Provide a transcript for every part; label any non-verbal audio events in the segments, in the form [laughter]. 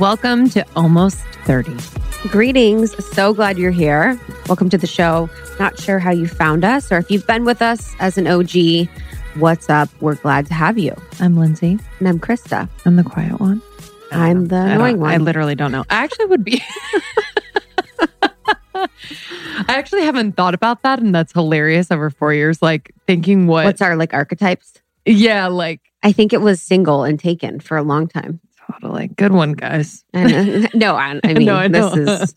Welcome to Almost 30. Greetings. So glad you're here. Welcome to the show. Not sure how you found us or if you've been with us as an OG. What's up? We're glad to have you. I'm Lindsay. And I'm Krista. I'm the quiet one. I'm the annoying one. I literally don't know. I actually would be. [laughs] I actually haven't thought about that, and that's hilarious over four years. Like thinking what, What's our like archetypes? yeah, like I think it was single and taken for a long time. Totally good one, guys. Uh, [laughs] no, I, I [laughs] mean, no, I this is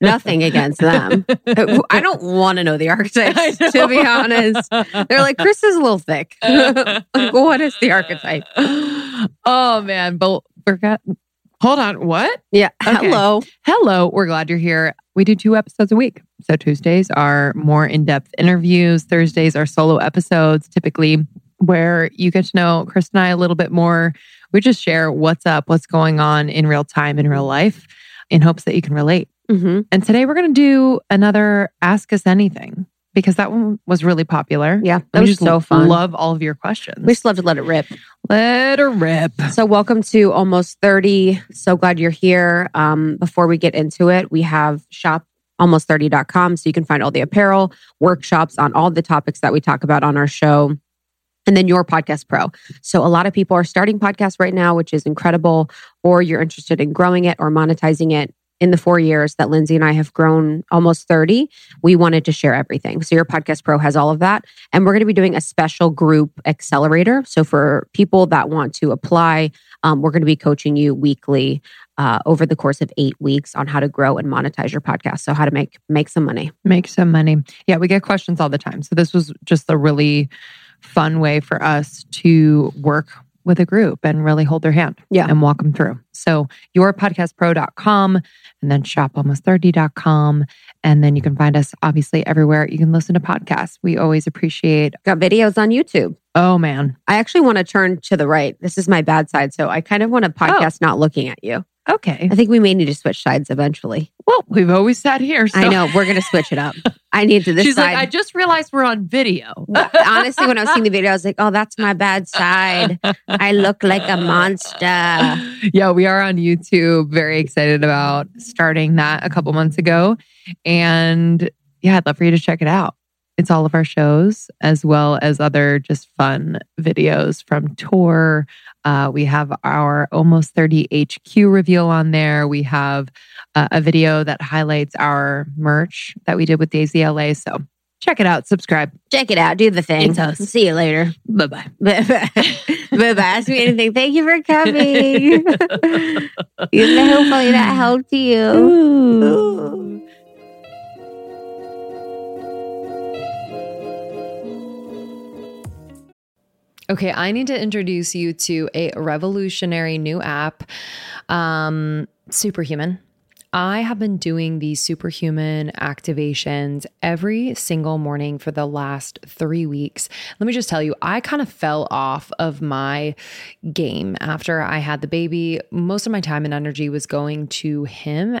nothing against them. [laughs] I don't want to know the archetypes, to be honest. They're like, Chris is a little thick. like, what is the archetype? oh man, but we're got. Hold on, what? Yeah. Okay. Hello. Hello, we're glad you're here. We do two episodes a week. So Tuesdays are more in depth interviews, Thursdays are solo episodes, typically where you get to know Chris and I a little bit more. We just share what's up, what's going on in real time, in real life, in hopes that you can relate. hmm And today we're going to do another Ask Us Anything because that one was really popular. Yeah. That we was just so fun. Love all of your questions. we just love to let it rip. Let her rip. So, welcome to almost 30. So glad you're here. Um, before we get into it, we have shop almost30.com so you can find all the apparel, workshops on all the topics that we talk about on our show. And then your podcast pro. So, a lot of people are starting podcasts right now, which is incredible, or you're interested in growing it or monetizing it. In the four years that Lindsay and I have grown almost 30, we wanted to share everything. So, your podcast pro has all of that. And we're going to be doing a special group accelerator. So, for people that want to apply, um, we're going to be coaching you weekly uh, over the course of eight weeks on how to grow and monetize your podcast. So, how to make make some money. make some money. Yeah, we get questions all the time. So this was just a really fun way for us to work with a group and really hold their hand Yeah. and walk them through. So yourpodcastpro.com and then shopalmost30.com. And then you can find us obviously everywhere you can listen to podcasts. We always appreciate, Got videos on YouTube. oh man. I actually want to turn to the right. This is my bad side. So, I kind of want a oh. podcast not looking at you. Okay. I think we may need to switch sides eventually. Well, we've always sat here. So. I know we're going to switch it up. [laughs] I need to this She's side. like, I just realized we're on video. Honestly, when I was seeing the video, I was like, oh, that's my bad side. I look like a monster. [laughs] yeah, we are on YouTube. Very excited about starting that a couple months ago. And yeah, I'd love for you to check it out. It's all of our shows as well as other just fun videos from tour. Uh, we have our almost 30 HQ reveal on there. We have uh, a video that highlights our merch that we did with Daisy LA. So check it out, subscribe. Check it out. Do the thing. See you later. Bye bye. Bye bye. Bye bye. Ask me anything. Thank you for coming. [laughs] Hopefully that helped you. Okay, I need to introduce you to a revolutionary new app, um, Superhuman. I have been doing these superhuman activations every single morning for the last three weeks. Let me just tell you, I kind of fell off of my game after I had the baby. Most of my time and energy was going to him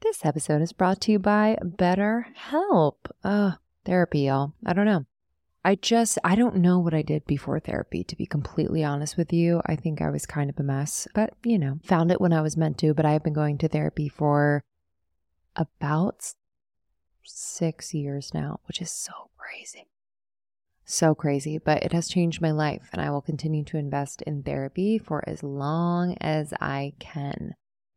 This episode is brought to you by BetterHelp. Uh, therapy, y'all. I don't know. I just, I don't know what I did before therapy, to be completely honest with you. I think I was kind of a mess, but you know, found it when I was meant to. But I've been going to therapy for about six years now, which is so crazy. So crazy, but it has changed my life, and I will continue to invest in therapy for as long as I can.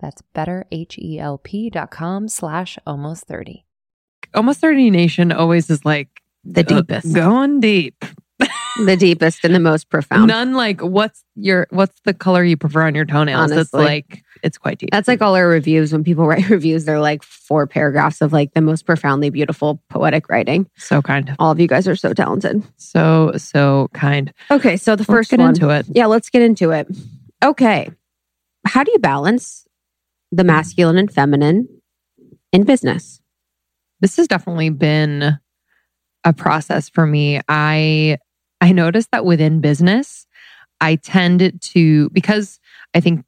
That's betterhelp.com slash almost 30. Almost 30 Nation always is like the deepest. Uh, going deep. the deepest and the most profound. None like what's your what's the color you prefer on your toenails? Honestly. It's like it's quite deep. That's like all our reviews. When people [laughs] write reviews, they're like four paragraphs of like the most profoundly beautiful poetic writing. So kind. All of you guys are so talented. So so kind. Okay, so the 1st get one. into it. Yeah, let's get into it. Okay. How do you balance the masculine and feminine in business? This has definitely been a process for me. I I noticed that within business, I tend to because I think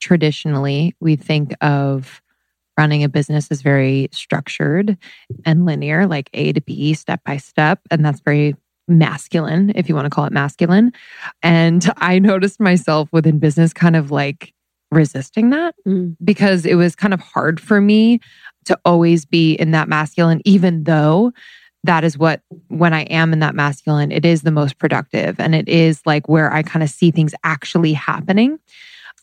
traditionally we think of running a business as very structured and linear, like A to B, step by step, and that's very masculine, if you want to call it masculine. And I noticed myself within business kind of like resisting that mm. because it was kind of hard for me to always be in that masculine, even though that is what, when I am in that masculine, it is the most productive and it is like where I kind of see things actually happening.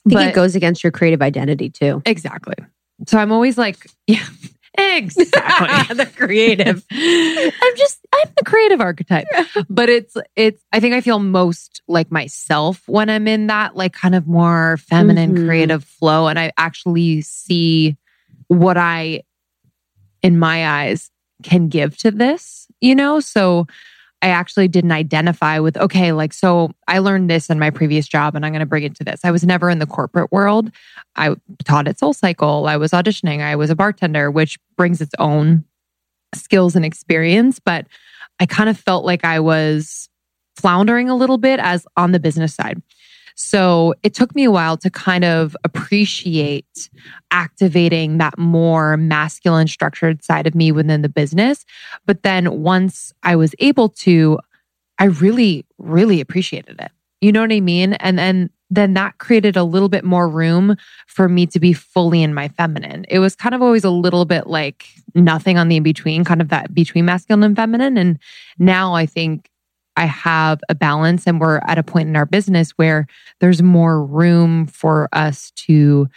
I think but, it goes against your creative identity too. Exactly. So I'm always like, [laughs] yeah, Exactly. [laughs] the creative. I'm just I'm the creative archetype. But it's it's I think I feel most like myself when I'm in that like kind of more feminine mm-hmm. creative flow and I actually see what I in my eyes can give to this, you know? So I actually didn't identify with, okay, like, so I learned this in my previous job and I'm going to bring it to this. I was never in the corporate world. I taught at Soul Cycle. I was auditioning. I was a bartender, which brings its own skills and experience. But I kind of felt like I was floundering a little bit as on the business side. So it took me a while to kind of appreciate activating that more masculine structured side of me within the business. But then once I was able to, I really, really appreciated it. You know what I mean? And then then that created a little bit more room for me to be fully in my feminine. It was kind of always a little bit like nothing on the in between, kind of that between masculine and feminine. And now I think I have a balance and we're at a point in our business where there's more room for us to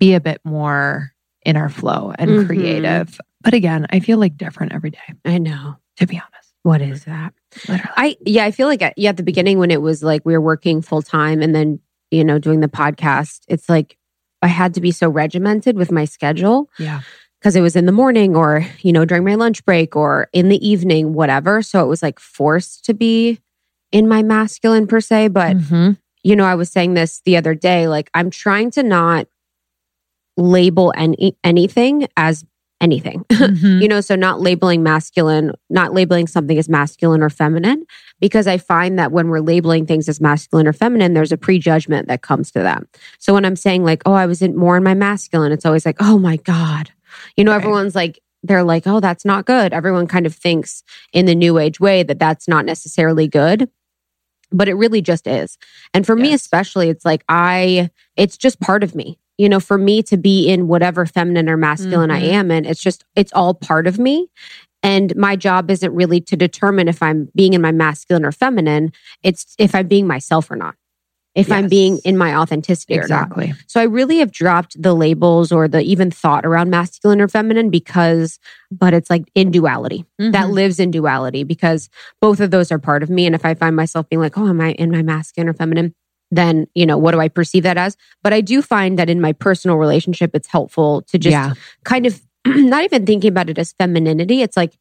be a bit more in our flow and mm-hmm. creative. But again, I feel like different every day. I know. To be honest. What is that? Literally. I yeah, I feel like at, yeah, at the beginning when it was like we were working full time and then you know doing the podcast, it's like I had to be so regimented with my schedule Yeah. Because it was in the morning or you know during my lunch break or in the evening, whatever. So it was like forced to be in my masculine per se. But Mhm. you know, I was saying this the other day. Like I'm trying to not label any anything as anything. [laughs] Mhm. you know so not labeling masculine not labeling something as masculine or feminine because i find that when we're labeling things as masculine or feminine there's a prejudgment that comes to that so when i'm saying like oh i was in more in my masculine it's always like oh my god you know Right. everyone's like they're like oh that's not good. Everyone kind of thinks in the new age way that that's not necessarily good but it really just is. And for me especially it's like i it's just part of me. You know for me to be in whatever feminine or masculine i Mhm. am in it's just it's all part of me. And my job isn't really to determine if i'm being in my masculine or feminine. It's if i'm being myself or not if i'm being in my authenticity or not Exactly. so I really have dropped the labels or the even thought around masculine or feminine because, but it's like in duality that Mhm. lives in duality because both of those are part of me. And if I find myself being like, oh, am I in my masculine or feminine? Then, you know, what do I perceive that as? But I do find that in my personal relationship, it's helpful to just yeah. kind of [clears throat] not even thinking about it as femininity. It's like,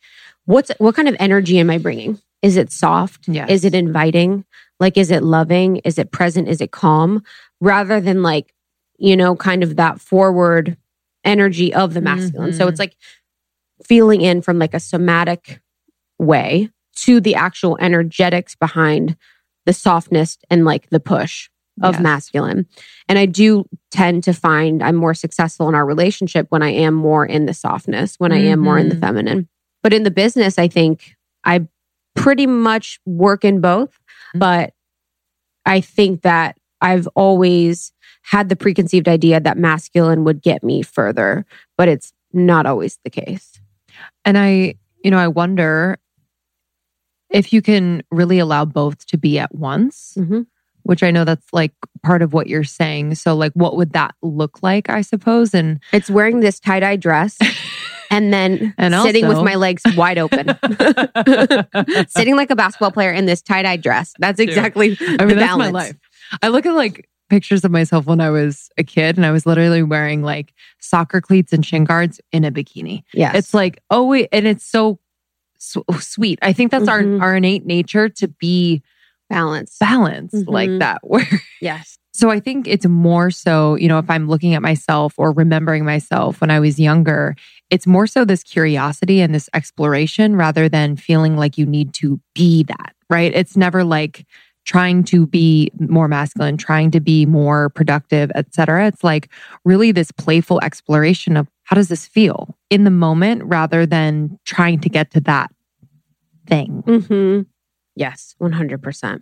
what's what kind of energy am I bringing? Is it soft? Yes. Is it inviting? Like, is it loving? Is it present? Is it calm? Rather than like, you know, kind of that forward energy of the masculine. So Mhm. it's like feeling in from like a somatic way to the actual energetics behind the softness and like the push of Yes. masculine. And I do tend to find I'm more successful in our relationship when I am more in the softness, when I am more in the Mhm. feminine. But in the business, I think I pretty much work in both. But I think that I've always had the preconceived idea that masculine would get me further, but it's not always the case. And I, you know, I wonder if you can really allow both to be at once, Mhm. which I know that's like part of what you're saying. So, like, what would that look like, I suppose? And It's wearing this tie dye dress [laughs] and then And sitting also- with my legs wide open. [laughs] sitting like a basketball player in this tie dye dress. That's Dude, exactly I the mean, that's balance. my life. I look at like pictures of myself when I was a kid and I was literally wearing like soccer cleats and shin guards in a bikini. Yes. It's like, oh, wait. And it's so so sweet. I think that's Mhm. our, our innate nature to be balance. balanced like Mhm. that. [laughs] Where Yes. So I think it's more so, you know, if I'm looking at myself or remembering myself when I was younger, it's more so this curiosity and this exploration rather than feeling like you need to be that, right? It's never like trying to be more masculine, trying to be more productive, et cetera. It's like really this playful exploration of how does this feel in the moment rather than trying to get to that thing. hmm Yes. 100%.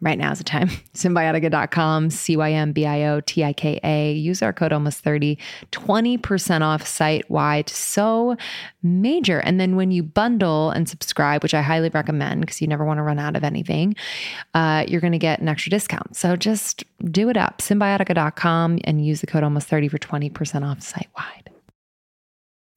right now is the time. [laughs] Cymbiotika.com, C Y M B I O T I K A. Use our code almost 30, 20% off site wide. So major. And then when you bundle and subscribe, which I highly recommend because you never want to run out of anything, uh, you're going to get an extra discount. So just do it up. Cymbiotika.com and use the code almost 30 for 20% off site wide.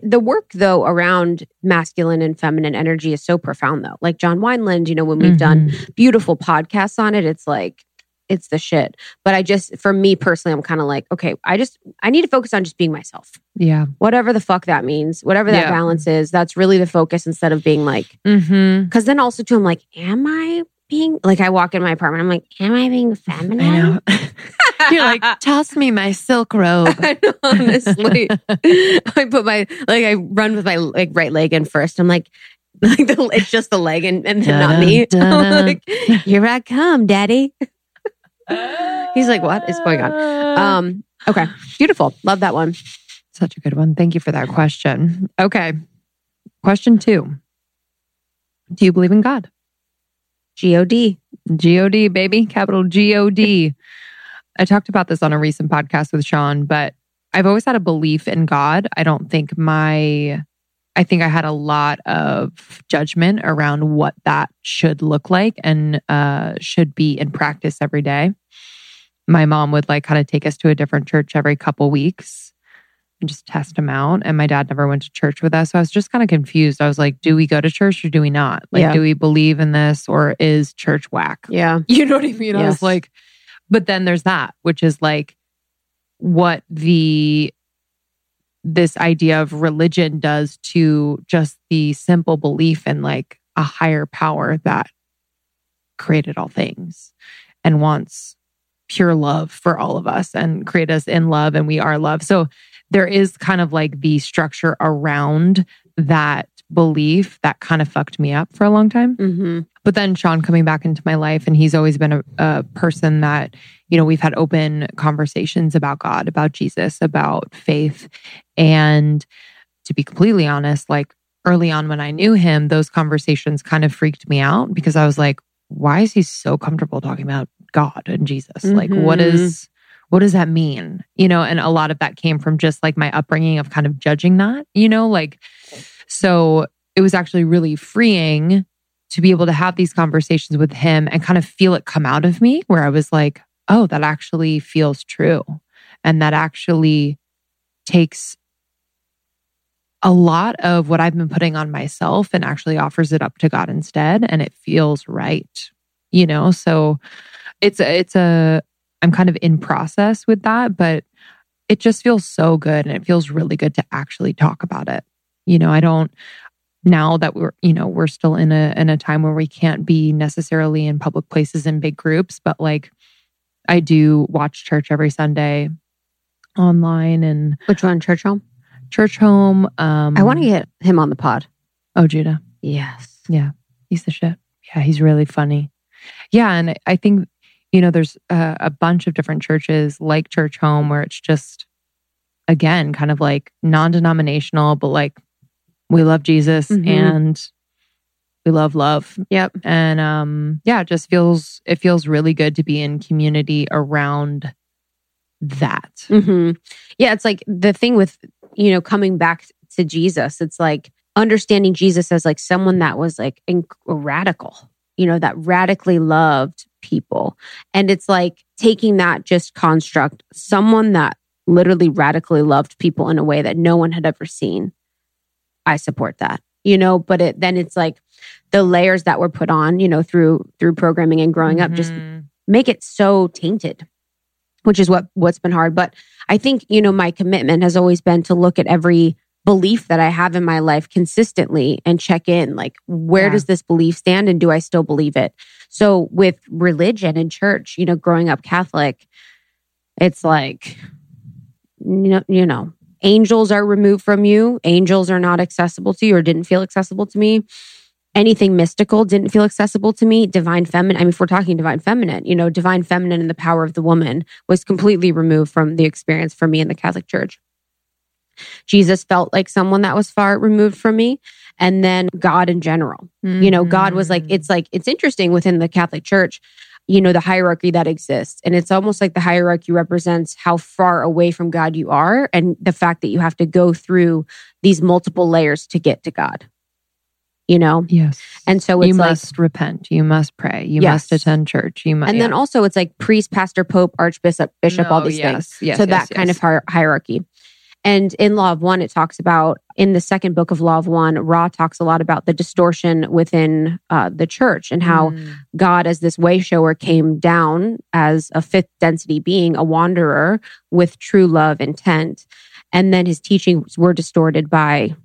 The work, though, around masculine and feminine energy is so profound, though. Like John Wineland, you know, when we've done beautiful podcasts on it, it's like, it's the shit. But I just, for me personally, I'm kind of like, okay, I just, I need to focus on just being myself. Yeah. Whatever the fuck that means, whatever that Yeah. balance is, that's really the focus instead of being like, Mm-hmm. because then also too, I'm like, am I being, like, I walk in my apartment, I'm like, am I being feminine? I know. [laughs] You're like, toss me my silk robe. [laughs] I know, honestly. [laughs] I put my like I run with my like right leg in first. I'm like, like the, it's just the leg and, and then not me. Like, here I come, daddy. He's like, what is going on? Um, okay, beautiful. Love that one. Such a good one. Thank you for that question. Okay. Question two Do you believe in God? God. G O D, baby, capital G O D. I talked about this on a recent podcast with Sean, but I've always had a belief in God. I don't think my, I think I had a lot of judgment around what that should look like and uh, should be in practice every day. My mom would like kind of take us to a different church every couple weeks and just test them out. And my dad never went to church with us. So I was just kind of confused. I was like, do we go to church or do we not? Like, Yeah. do we believe in this or is church whack? Yeah. [laughs] You know what I mean? I was like, but then there's that, which is like what the this idea of religion does to just the simple belief in like a higher power that created all things and wants pure love for all of us and create us in love and we are love. So there is kind of like the structure around that belief that kind of fucked me up for a long time. hmm But then Sean coming back into my life, and he's always been a, a person that, you know, we've had open conversations about God, about Jesus, about faith. And to be completely honest, like early on when I knew him, those conversations kind of freaked me out because I was like, why is he so comfortable talking about God and Jesus? Like, what Mhm. is, what does that mean? You know, and a lot of that came from just like my upbringing of kind of judging that, you know, like, so it was actually really freeing to be able to have these conversations with him and kind of feel it come out of me where I was like, oh, that actually feels true. And that actually takes a lot of what I've been putting on myself and actually offers it up to God instead. And it feels right, you know? So it's a, it's a, I'm kind of in process with that, but it just feels so good. And it feels really good to actually talk about it. You know, I don't, now that we're you know we're still in a in a time where we can't be necessarily in public places in big groups but like i do watch church every sunday online and Which one? Churchome? church home um I want to get him on the pod. oh judah Yes. Yeah. He's the shit yeah he's really funny yeah and i think you know there's a, a bunch of different churches like Churchome where it's just again kind of like non-denominational but like we love jesus Mhm. and we love love Yep. and um yeah it just feels it feels really good to be in community around that Mm-hmm. Yeah, it's like the thing with, you know, coming back to Jesus, it's like understanding Jesus as like someone that was like inc- radical, you know, that radically loved people. And it's like taking that just construct, someone that literally radically loved people in a way that no one had ever seen. I support that, you know, but it then it's like the layers that were put on, you know, through through programming and growing up just Mhm. make it so tainted which is what what's been hard but I think, you know, my commitment has always been to look at every belief that I have in my life consistently and check in like, where Yeah. does this belief stand and do I still believe it? So with religion and church, you know, growing up Catholic, it's like, you know, you know, angels are removed from you. Angels are not accessible to you or didn't feel accessible to me. Anything mystical didn't feel accessible to me. Divine feminine. I mean, if we're talking divine feminine, you know, divine feminine and the power of the woman was completely removed from the experience for me in the Catholic Church. Jesus felt like someone that was far removed from me. And then God in general. You know, God was like, it's like, it's interesting within the Catholic Church, you know, the hierarchy that exists. And it's almost like the hierarchy represents how far away from God you are and the fact that you have to go through these multiple layers to get to God, you know? Yes. And so it's you like, must repent. You must pray. You Yes. must attend church. You must. and then also it's like priest, pastor, pope, archbishop, bishop, all oh, these things. Yes, so that kind of hier- hierarchy. And in Law of One, it talks about in the second book of Law of One, Ra talks a lot about the distortion within uh, the church and how Mm. God, as this way shower, came down as a fifth density being, a wanderer with true love intent. And then his teachings were distorted by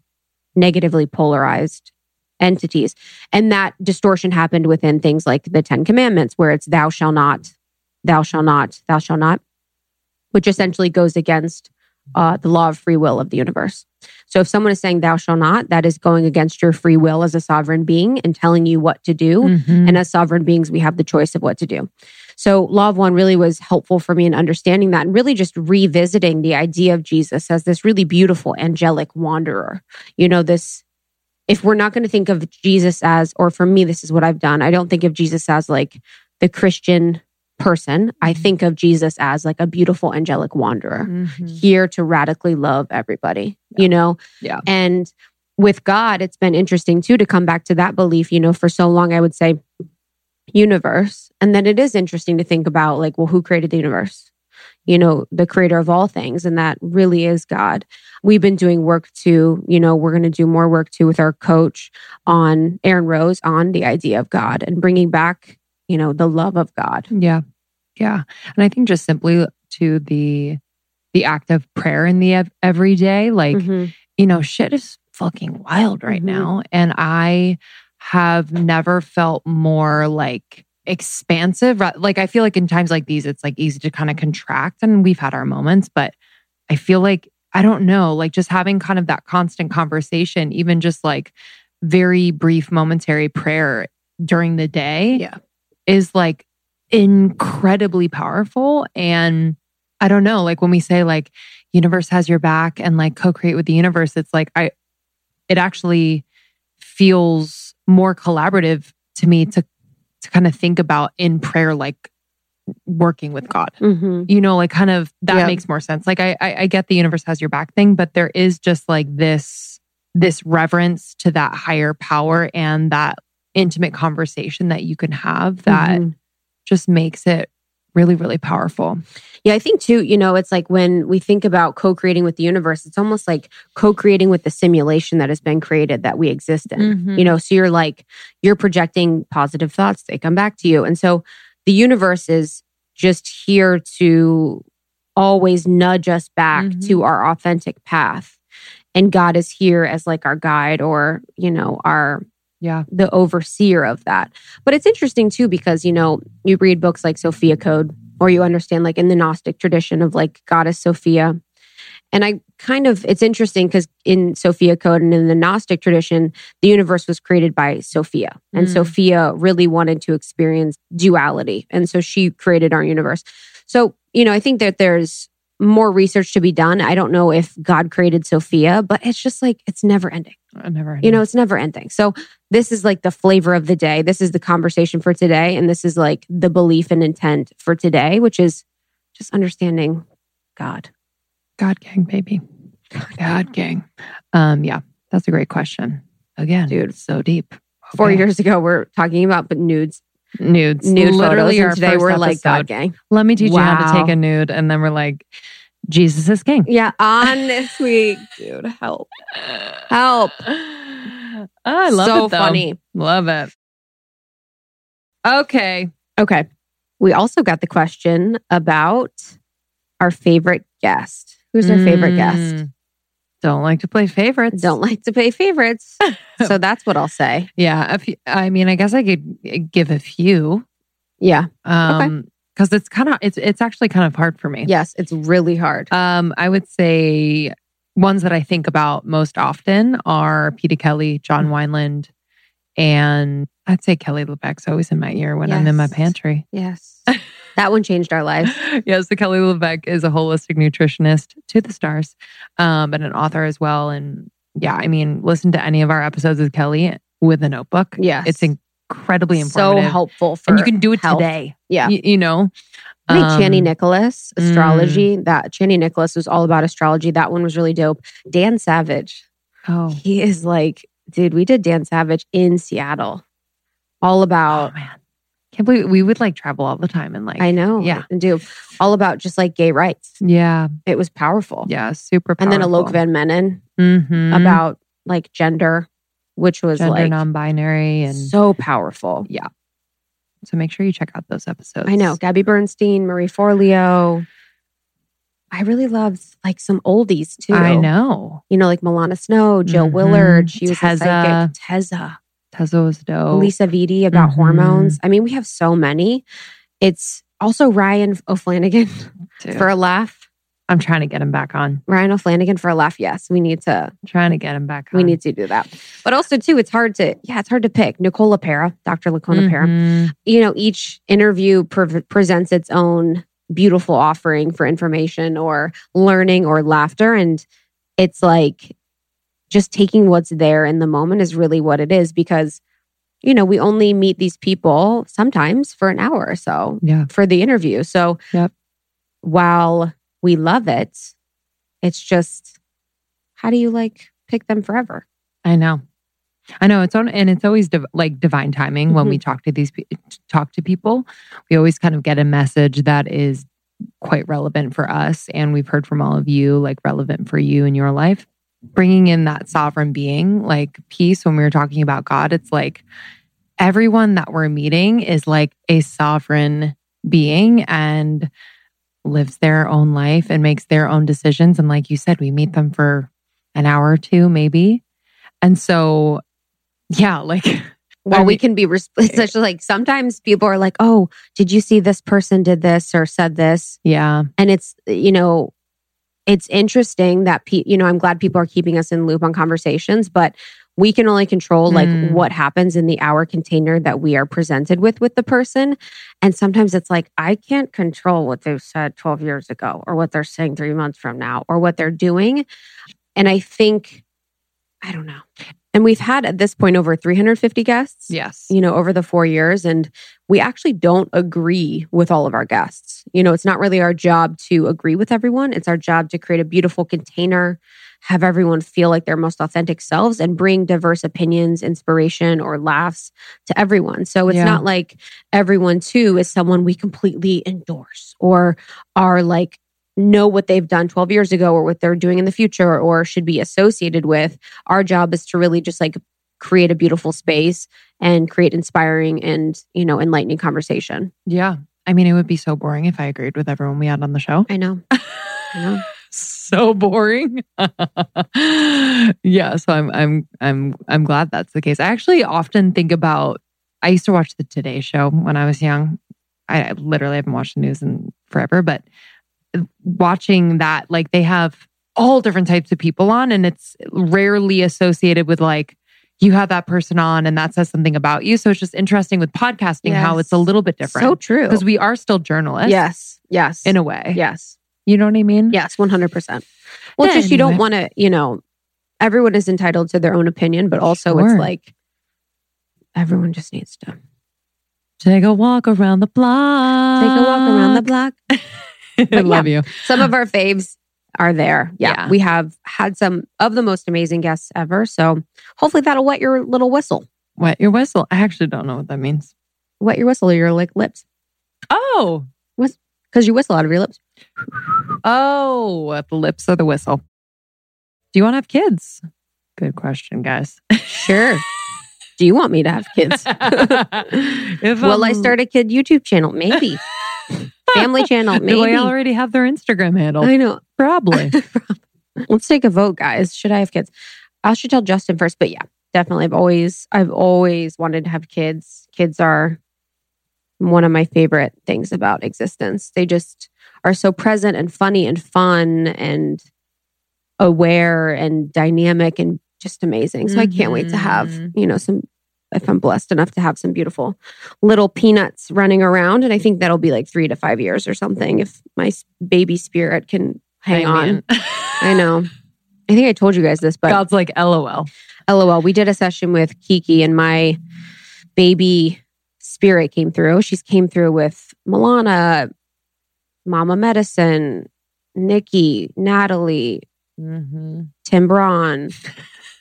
negatively polarized entities. And that distortion happened within things like the Ten Commandments, where it's thou shall not, thou shall not, thou shall not, which essentially goes against uh, the law of free will of the universe. So if someone is saying thou shall not, that is going against your free will as a sovereign being and telling you what to do. Mhm. And as sovereign beings, we have the choice of what to do. So, Law of One really was helpful for me in understanding that and really just revisiting the idea of Jesus as this really beautiful angelic wanderer. You know, this, if we're not going to think of Jesus as, or for me, this is what I've done, I don't think of Jesus as like the Christian person. I think of Jesus as like a beautiful angelic wanderer Mhm. here to radically love everybody, you know? Yeah. And with God, it's been interesting too to come back to that belief, you know, for so long, I would say universe. And then it is interesting to think about like, well, who created the universe? You know, the creator of all things. And that really is God. We've been doing work too, you know, we're going to do more work too with our coach on Aaron Rose on the idea of God and bringing back, you know, the love of God. Yeah. Yeah. And I think just simply to the the act of prayer in the ev- everyday, like, Mhm. you know, shit is fucking wild right Mhm. now. And I have never felt more like expansive. Like, I feel like in times like these, it's like easy to kind of contract, and we've had our moments, but I feel like, I don't know, like just having kind of that constant conversation, even just like very brief momentary prayer during the day Yeah. is like incredibly powerful. And I don't know, like when we say like universe has your back and like co-create with the universe, it's like I it actually feels more collaborative to me to to kind of think about in prayer like working with God. Mhm. You know, like kind of that Yeah. makes more sense. Like I, I I get the universe has your back thing, but there is just like this this reverence to that higher power and that intimate conversation that you can have that Mhm. Just makes it really, really powerful. Yeah, I think too, you know, it's like when we think about co creating with the universe, it's almost like co creating with the simulation that has been created that we exist in. Mhm. You know, so you're like, you're projecting positive thoughts, they come back to you. And so the universe is just here to always nudge us back Mhm. to our authentic path. And God is here as like our guide or, you know, our Yeah. the overseer of that. But it's interesting too because you know you read books like Sophia Code, or you understand like in the Gnostic tradition of like Goddess Sophia. And I kind of it's interesting because in Sophia Code and in the Gnostic tradition, the universe was created by Sophia, and Mm. Sophia really wanted to experience duality, and so she created our universe. So you know, I think that there's more research to be done. I don't know if God created Sophia, but it's just like it's never ending. I never You know, it's never ending. So this is like the flavor of the day. This is the conversation for today. And this is like the belief and intent for today, which is just understanding God. God gang, baby. God gang. Um, yeah, that's a great question. Again, Dude. so deep. Four years ago, we're talking about but nudes, nudes. nude Literally photos. today we're like God gang. Let me teach you how to take a nude. And then we're like, Jesus is king. Yeah, on [laughs] this week, dude, help. Help. [sighs] I love so it though. funny. Love it. Okay. Okay. We also got the question about our favorite guest. Who's our favorite guest? Mm. Mm, Don't like to play favorites. Don't like to play favorites. [laughs] so that's what I'll say. Yeah. A few, I mean, I guess I could give a few. Yeah. Um, because it's kind of it's it's actually kind of hard for me. Yes, it's really hard. Um, I would say ones that I think about most often are Peter Kelly, John Wineland, and I'd say Kelly LeVeque's always in my ear when I'm in my pantry. Yes. [laughs] that one changed our lives. [laughs] yes, so Kelly LeVeque is a holistic nutritionist to the stars, um, and an author as well. And yeah, I mean, listen to any of our episodes with Kelly with a notebook. Yeah, It's incredibly important. so helpful for and you can do it health. today. Yeah. Y- you know? I think Chani Um, Nicholas, astrology, that Chani Nicholas was all about astrology. That one was really dope. Dan Savage, Oh, he is like, dude, we did Dan Savage in Seattle. All oh about, man. Can't believe we would like travel all the time and like I know, yeah. and do all about just like gay rights. Yeah. It was powerful. Yeah. Super And then Alok powerful. Vaid-Menon Mhm. about like gender, which was gender like non-binary and so powerful. Yeah. So make sure you check out those episodes. I know. Gabby Bernstein, Marie Forleo. I really loved like some oldies too. I know. You know, like Milana Snow, Jill Mhm. Willard. She was Tezza. a psychic. Tezza. Tessa was dope. Lisa Vitti about Mhm. hormones. I mean, we have so many. It's also Ryan O'Flanagan [laughs] Dude, for a laugh. I'm trying to get him back on. Ryan O'Flanagan for a laugh. Yes, we need to. I'm trying to get him back on. We need to do that. But also too, it's hard to. Yeah, it's hard to pick. Nicola Pera, Dr. Lacona Pera. Mhm. you know, each interview pre- presents its own beautiful offering for information or learning or laughter. And it's like just taking what's there in the moment is really what it is because, you know, we only meet these people sometimes for an hour or so Yeah. for the interview. So Yep. while we love it, it's just how do you like pick them forever? I know. I know it's on, and it's always div- like divine timing when Mm-hmm. we talk to these talk to people. We always kind of get a message that is quite relevant for us, and we've heard from all of you, like relevant for you in your life. Bringing in that sovereign being, like peace. When we were talking about God, it's like everyone that we're meeting is like a sovereign being and lives their own life and makes their own decisions. And like you said, we meet them for an hour or two, maybe. And so, yeah, like, While I we can be, res- eh, such like sometimes people are like, oh, did you see this person did this or said this? yeah, And it's, you know, it's interesting that, pe- you know, I'm glad people are keeping us in loop on conversations, but we can only control like Mm. what happens in the hour container that we are presented with with the person. And sometimes it's like, I can't control what they've said 12 years ago or what they're saying three months from now or what they're doing. And I think, I don't know. And we've had at this point over 350 guests yes. you know, over the four years. And we actually don't agree with all of our guests. You know, it's not really our job to agree with everyone. It's our job to create a beautiful container, have everyone feel like their most authentic selves, and bring diverse opinions, inspiration, or laughs to everyone. So it's Yeah. not like everyone, too, is someone we completely endorse or are like, know what they've done 12 years ago or what they're doing in the future or should be associated with. Our job is to really just like create a beautiful space and create inspiring and, you know, enlightening conversation. Yeah. I mean, it would be so boring if I agreed with everyone we had on the show. I know. [laughs] I know. so boring. [laughs] yeah, so I'm I'm I'm I'm glad that's the case. I actually often think about I used to watch the Today show when I was young. I, I literally haven't watched the news in forever, but watching that, like they have all different types of people on, and it's rarely associated with like you have that person on and that says something about you. So it's just interesting with podcasting how it's a little bit different. So true. because we are still journalists. yes. Yes. In a way. yes. You know what I mean? Yes. 100%. Well, it's just you don't want to, you know, everyone is entitled to their own opinion, but also Sure. it's like everyone just needs to Take a walk around the block. take a walk around the block. [laughs] [laughs] I love you. Some of our faves are there. Yeah, Yeah. We have had some of the most amazing guests ever. So hopefully that'll wet your little whistle. Wet your whistle. I actually don't know what that means. Wet your whistle or your like lips. Oh, Because you whistle out of your lips. oh, the lips of the whistle. Do you want to have kids? Good question, guys. Sure. [laughs] Do you want me to have kids? [laughs] if Will I I'm- start a kid YouTube channel? Maybe. Family [laughs] channel. Maybe Maybe. they already have their Instagram handle. I know. [laughs] Probably. Let's take a vote, guys. Should I have kids? I should tell Justin first, but yeah, definitely. I've always, I've always wanted to have kids. Kids are one of my favorite things about existence. They just are so present and funny and fun and aware and dynamic and just amazing. So I can't wait to have, Mhm. you know, some. If I'm blessed enough to have some beautiful little peanuts running around, and I think that'll be like three to five years or something. If my baby spirit can hang on, [laughs] I know. I think I told you guys this, but God's like, LOL. LOL. We did a session with Kiki and my baby spirit came through. She's came through with Milana, Mama Medicine, Nikki, Natalie, Mhm. Tim Braun,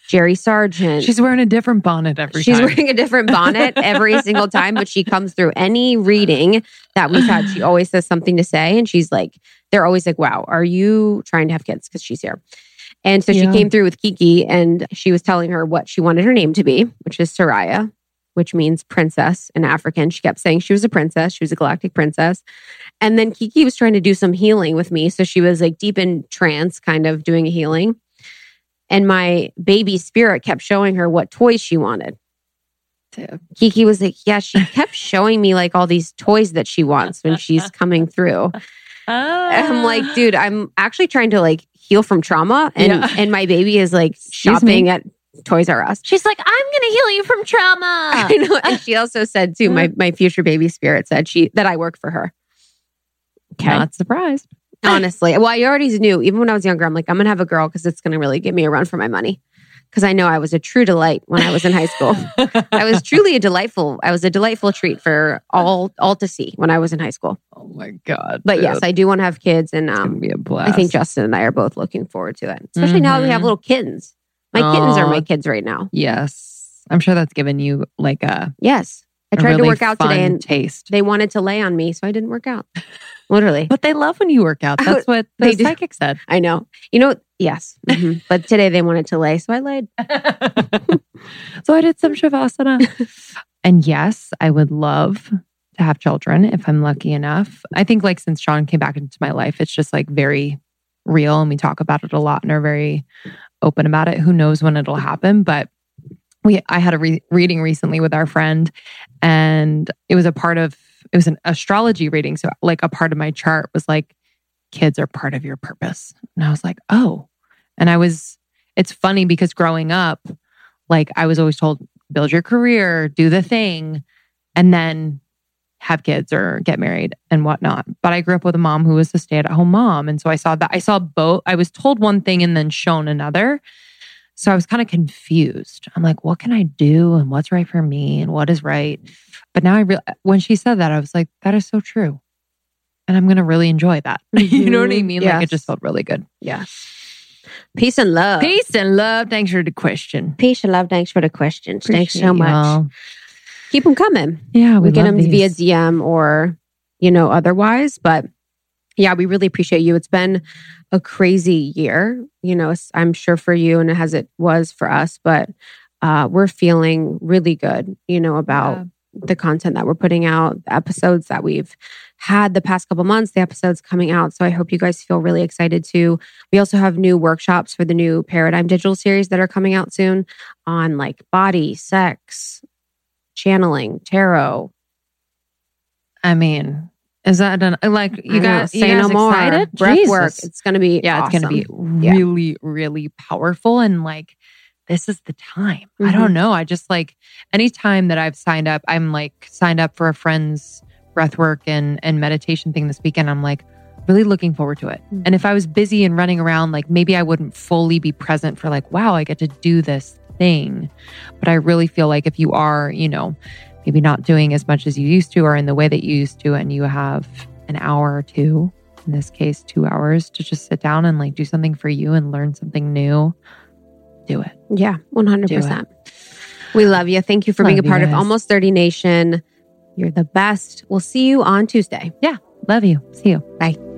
Jerry Sargeant. She's wearing a different bonnet every She's time. wearing a different bonnet [laughs] every single time, but she comes through any reading that we've had. She always says something to say. And she's like, they're always like, wow, are you trying to have kids? Because she's here. And so she came through with Kiki and she was telling her what she wanted her name to be, which is Soraya, which means princess in African. She kept saying she was a princess, she was a galactic princess. And then Kiki was trying to do some healing with me. So she was like deep in trance, kind of doing a healing. And my baby spirit kept showing her what toys she wanted. Kiki was like, Yeah, she [laughs] kept showing me like all these toys that she wants when she's [laughs] coming through. And I'm like, ah. dude, I'm actually trying to like heal from trauma. And Yeah. and my baby is like [laughs] shopping at Toys R Us. She's like, I'm gonna heal you from trauma. I know. And she also said too, my, my future baby spirit said she that I work for her. Okay. Not surprised. [laughs] Honestly. Well, I already knew, even when I was younger, I'm like, I'm gonna have a girl because it's gonna really give me a run for my money. Because I know I was a true delight when I was in high school. [laughs] I was truly a delightful, I was a delightful treat for all all to see when I was in high school. Oh my God. But yes. I do want to have kids and um be a blast. I think Justin and I are both looking forward to it. Especially now that we have Mhm. little kittens. My kittens are my kids right now. Yes. I'm sure that's given you like a, Yes. I tried really to work out today and taste. they wanted to lay on me, so I didn't work out. [laughs] Literally. But they love when you work out. That's what They the do. psychic said. I know. You know, yes. [laughs] Mhm. but today they wanted to lay, so I laid. [laughs] [laughs] so I did some shavasana. and yes, I would love to have children if I'm lucky enough. I think like since Sean came back into my life, it's just like very real and we talk about it a lot and are very open about it. Who knows when it'll happen, but we I had a re- reading recently with our friend and it was a part of it was an astrology reading so like a part of my chart was like kids are part of your purpose. And I was like, "Oh." And I was it's funny because growing up like I was always told build your career, do the thing and then have kids or get married and whatnot. But I grew up with a mom who was a stay at home mom. And so I saw that I saw both. I was told one thing and then shown another. So I was kind of confused. I'm like, what can I do and what's right for me and what is right? But now I real uh, when she said that, I was like, that is so true. And I'm going to really enjoy that. [laughs] you know what I [laughs] mean? Like it just felt really good. Yes. Peace and love. Peace and love. Thanks for the question. Peace and love. Thanks for the questions. Thanks so much. y'all. Keep them coming. Yeah, we we, get love them via. DM or, you know, otherwise. But yeah, we really appreciate you. It's been a crazy year, you know, I'm sure for you and as it was for us, but uh, we're feeling really good, you know, about Yeah. the content that we're putting out, the episodes that we've had the past couple months, the episodes coming out. So I hope you guys feel really excited too. We also have new workshops for the new Paradigm Digital series that are coming out soon on like body, sex, channeling, tarot, I mean, is that an, like you I? You say guys no more. excited? Breath work. It's going to be yeah, it's going to be Yeah. really, really powerful. And like, this is the time. I Mm-hmm. don't know. I just like anytime that I've signed up, I'm like signed up for a friend's breathwork and and meditation thing this weekend. I'm like really looking forward to it. Mhm. And if I was busy and running around, like maybe I wouldn't fully be present for like, wow, I get to do this thing. But I really feel like if you are, you know, maybe not doing as much as you used to or in the way that you used to, and you have an hour or two, in this case, two hours to just sit down and like do something for you and learn something new, do it. Yeah, 100%. We love you. Thank you for being a part of. Almost 30 Nation. You're the best. We'll see you on Tuesday. Yeah. Love you. See you. Bye.